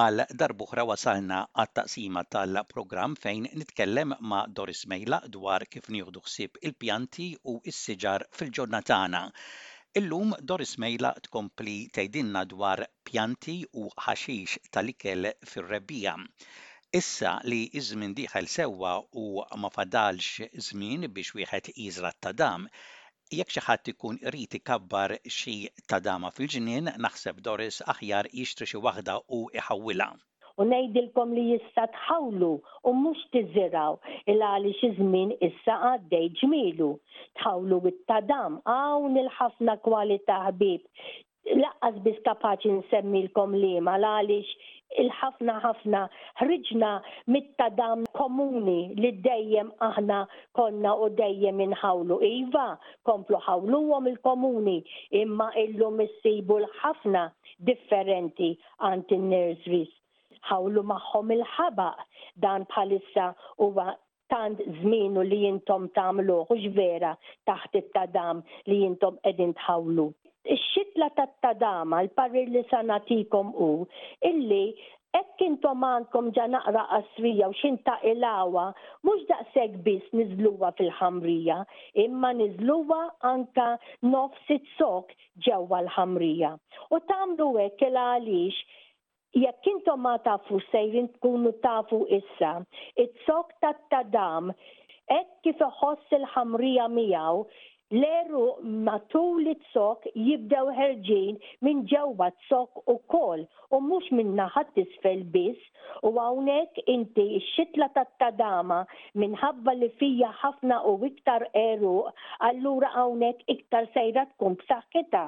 Għal darb'oħra wasalna għat-taqsima tal-programm fejn nitkellem ma' Doris Mejlaq dwar kif nieħdu ħsieb il-pjanti u s-siġar fil-ġonna tagħna. Illum Doris Mejlaq tkompli tgħidilna dwar pjanti u ħaxix tal-ikel fir-rebbiegħa. Issa li ż-żmien dieħel sewwa u ma fadalx żmien biex wieħed iqis rat-tadam, jekk xi ħadd ikun irid ikabbar xi tadama fil-ġnien, naħseb Doris aħjar jixtri xi waħda u jħawwilha. U ngħidilkom li jista' tħawlu u mhux tiżirgħu il-għaliex iż-żmien issa għaddej ġmielu. Tħawlu it-tadam hawn il-ħafna kwalità ħbieb Lanqas biss kapaċi nsemmilkom liema l-għaliex il-ħafna ħafna ħriġna mit-tadam komuni li dejjem aħna konna u dejjem inħawlu. Iva, komplu ħawluhom il-komuni, imma illum issibu l-ħafna differenti għand in-nurseries. Ħawlu magħhom il-ħabaq, dan bħalissa huwa Tant żmienu li intom tagħmluh, hux vera, taħt it-tadam li intom qegħdin tħawlu? Ix-xitla tat-tadama, l-parir li sa nagħtikom hu, illi hekk intom għandkom ġa naqra qasrija u xi ntaqilgħuha, mhux daqshekk biss niżżluha fil-ħamrija, imma niżżluha anke nofs iz-zokk ġewwa l-ħamrija. U tagħmlu hekk il għaliex Jekk intom ma tafux sejrin tkunu tafu issa, iz-zokk tat-tadam, hekk kif iħoss il-ħamrija miegħu, l-għeruq matul iz-zokk jibdew ħerġin minn ġewwa z-zokk ukoll u mhux min-naħa t'isfel biss u hawnhekk inti x-xitla tat-tadama minħabba li fija ħafna u iktar għeruq allura hawnhekk iktar sejra tkun b'saħħitha.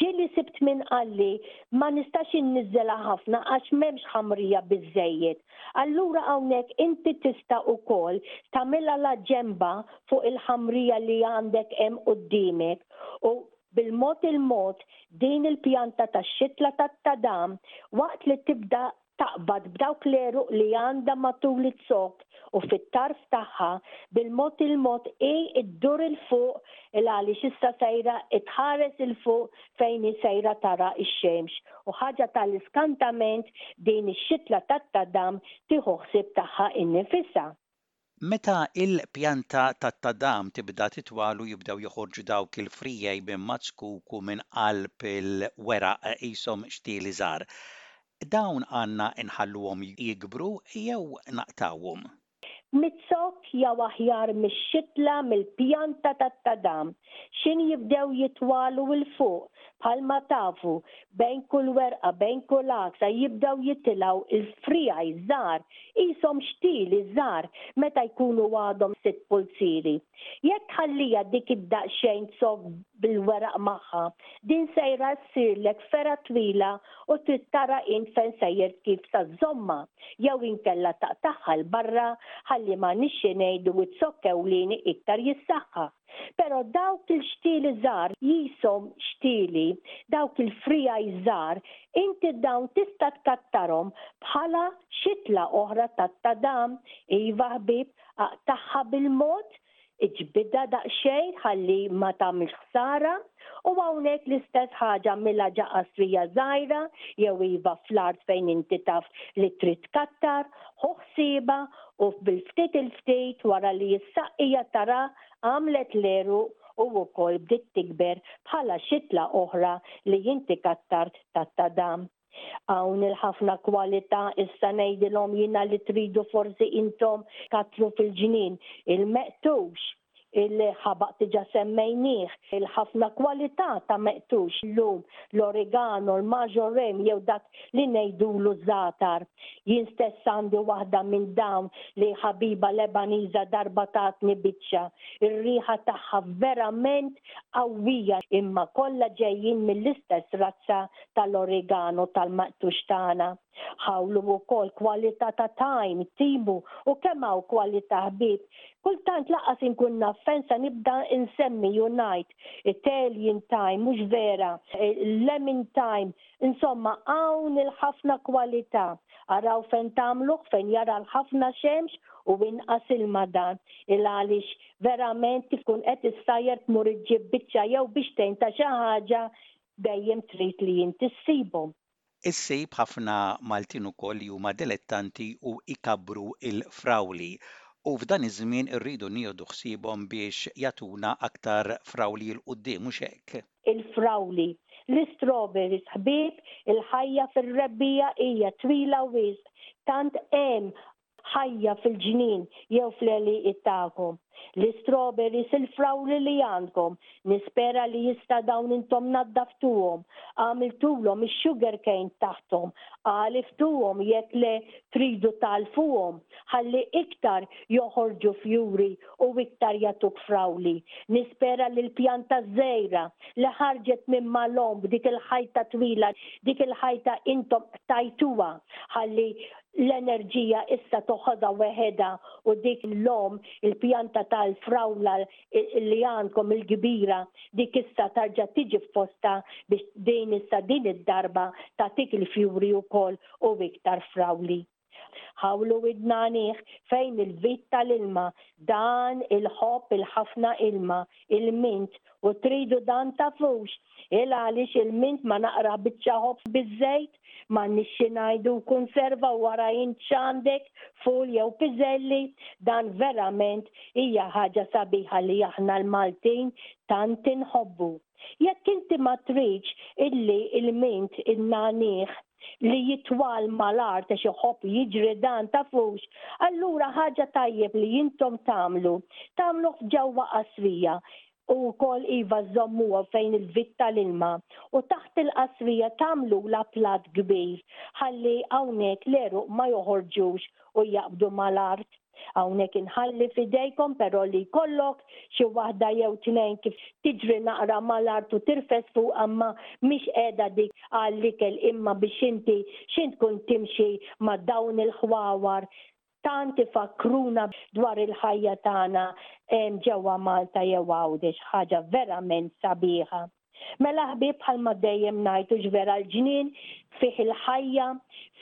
Ġieli sibt min qalli, Ma nistax inniżżelha ħafna għax m'hemmx ħamrija biżżejjed. Allura hawnhekk inti tista' ukoll tagħmilha l-aġemba fuq il-ħamrija li għandek hemm quddiemek u, bil-mod il-mod, din il-pjanta tax-xitla tat-tadam, waqt li tibda taqbad b'dawk l-għeruq li għandha matul iz-zokk u fit-tarf tagħha, bil-mod il-mod hi ddur 'il fuq 'il għaliex issa sejra tħares 'il fuq fejn hi sejra tara x-xemx u ħaġa ta' l-iskantament din ix-xitla tat-tadam tieħu ħsieb tagħha innifisha. Meta l-pjanta tat-tadam tibda titwal u jibdew joħorġu dawk il-friegħi minn mackuk u minn qalb il-weraq qishom xtieli żgħar, dawn għandna nħalluhom jikbru jew naqtgħuhom? Mizzokk jew aħjar mix-xitla mill-pjanta tat-tadam x'ħin jibdew jitwalu 'l fuq bħalma tafu, bejn kull werqa, bejn kull għaksa jibdew jitilgħu l-friegħi żgħar, qishom xtieli żgħar meta jkunu għadhom sitt pulzieri. Jekk tħallija dik id-daqsxejn tsokk bil-weraq magħha, din sejra ssirlek fergħa twila u trid tara int fejn sejjer kif sa żżommha jew inkella taqtagħha 'l barra ħalli ma nixxi ngħidu t-zokk ewlieni iktar jissaħħaħ. Però dawk il-xtieli żgħar qishom xtieli, dawk il-friegħi żgħar, inti dawn tista' tkattarhom bħala xitla oħra tat-tadam. Iva ħbieb, aqtagħha bil-mod, iġbidha daqsxejn ħalli ma tagħmilx ħsara. U hawnhekk l-istess ħaġa mila ġa qasrija żgħira jew iva fl-art fejn inti taf li trid tkattar, ħu ħsiebha u bil-ftit il-ftit wara li s-saqqija tagħha għamlet l-għeruq u wkoll bdiet tikber bħala xitla oħra li jien tikattar tat-tadam. Hawn il-ħafna kwalità issa ngħidilhom jiena li tridu forsi intom tkattru fil-ġnien il-meqtux! il-ħabaq diġà semmejnieh, il-ħafna kwalità ta' meqtux illum, l-origano, l-marjorame jew dak li ngħidulu żgħatar. Jien stess għandi waħda minn dawn li ħabiba Lebaniża darba tatni biċċa. Ir-riħa tagħha verament qawwija imma kollha ġejjin mill-istess razza tal-origano tal-meqtux tagħna. Ħawlu wkoll kwalità ta' tgħajm, tibu u kemm hawn kwalità ħbieb. Kultant lanqas inkun naf fejn se nibda nsemmi u ngħid, Italian thyme, mhux vera, lemon thyme, insomma hawn il-ħafna kwalità. Araw fejn tagħmluh fejn jara l-ħafna xemx u inqas ilma dan. Il-għaliex verament kif tkun qed issajjar tmur iġġib biċċa jew bixtejn ta' xi ħaġa dejjem trid li inti ssibhom. Issib ħafna Maltin ukoll li huma dilettanti u jkabbru l-frawli u f'dan iż-żmien irridu nieħdu ħsiebhom biex jagħtuna aktar frawli 'l quddiem, mhux hekk? Il-frawli, l-istrawberries ħbieb il-ħajja fir-rebbiegħa hija twila wisq, tant hemm ħajja fil-ġnien jew fl-għelieqiet tagħkom, l-istrawberries, il-frawli li għandkom, nispera li issa dawn intom naddaftuhom, għamiltulhom is-sugar cane taħthom, għaliftuhom, jekk le tridu tagħlfuhom, ħalli iktar joħorġu fjuri u iktar jagħtuk frawli. Nispera li l-pjanta ż-żgħira li ħarġet minn mal-omm b'dik il-ħajta twila, dik il-ħajta intom qtajtuha, ħalli l-enerġija issa toħodha weħedha u dik l-omm, il-pjanta tal-frawla li għandkom il-kbira, dik issa tarġa' tiġi f'postha biex din issa din id-darba tagħtik il-fjuri wkoll u iktar frawli. Ħawlu widn għanieh fejn il-vit tal-ilma, dan il-ħobb il-ħafna ilma, il-mint, u tridu dan tafux, il għaliex il-mint ma naqra biċċa ħobż biż-żejt? M'għandniex xi ngħidu u kunserva wara int x'għandek, full jew piżelli, dan verament hija ħaġa sabiħa li aħna l-Maltin tant inħobbu. Jekk inti ma tridx illi il-mint in-nagħniegħ li jitwal mal-art għax iħobb jiġri dan tafux, allura ħaġa tajjeb li intom tagħmlu, tagħmluh f'ġewwa qasrija, u wkoll iva żżommuha fejn il-vit tal-ilma u taħt il-qasrija tagħmlulha platt kbir ħalli hawnhekk l-għeruq ma joħorġux u jaqbdu mal-art. Hawnhekk inħalli f'idejkom però li jkollok xi waħda jew tnejn kif tiġri naqra mal-art u tirfes fuqha imma mhix qiegħda dik għall-ikel imma biex inti x'int tkun timxi ma' dawn il-ħwawar Tant ifakkruna dwar il-ħajja tagħna ġewwa Malta jew Għawdex, ħaġa verament sabiħa. Mela ħbieb bħalma dejjem ngħid hux vera l-ġnien fih il-ħajja,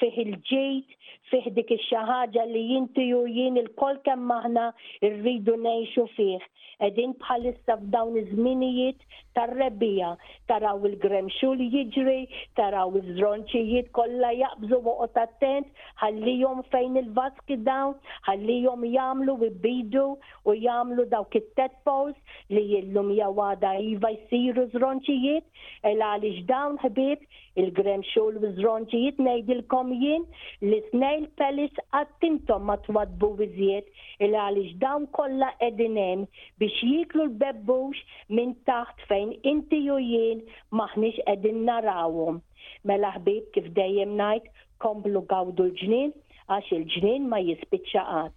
fih il-ġid, fih dik ix-xi ħaġa li inti u jien ilkoll kemm aħna rridu ngħixu fih. Qegħdin bħalissa f'dawn iż-żminijiet tar-rebbiegħa, taraw il-gremxul jiġri, taraw iż-żronċijiet kollha jaqbżu oqgħod attent, ħallihom fejn il-vaski dawn, ħallihom jagħmlu u jbidu u jagħmlu dawk it-tadpoles li illum jew għada iva jsiru żronċijiet, il għaliex dawn ħbieb Il-grenxul u ż-żronġijiet ngħidilkom jien li snail palace qatt intom ma twaddbu iżjed il għaliex dawn kollha qegħdin hemm biex jieklu l-bebbux minn taħt fejn inti u jien m'aħniex qegħdin narawhom. Mela ħbieb kif dejjem ngħid komplu gawdu l-ġnien għax il-ġnien ma jispiċċa qatt.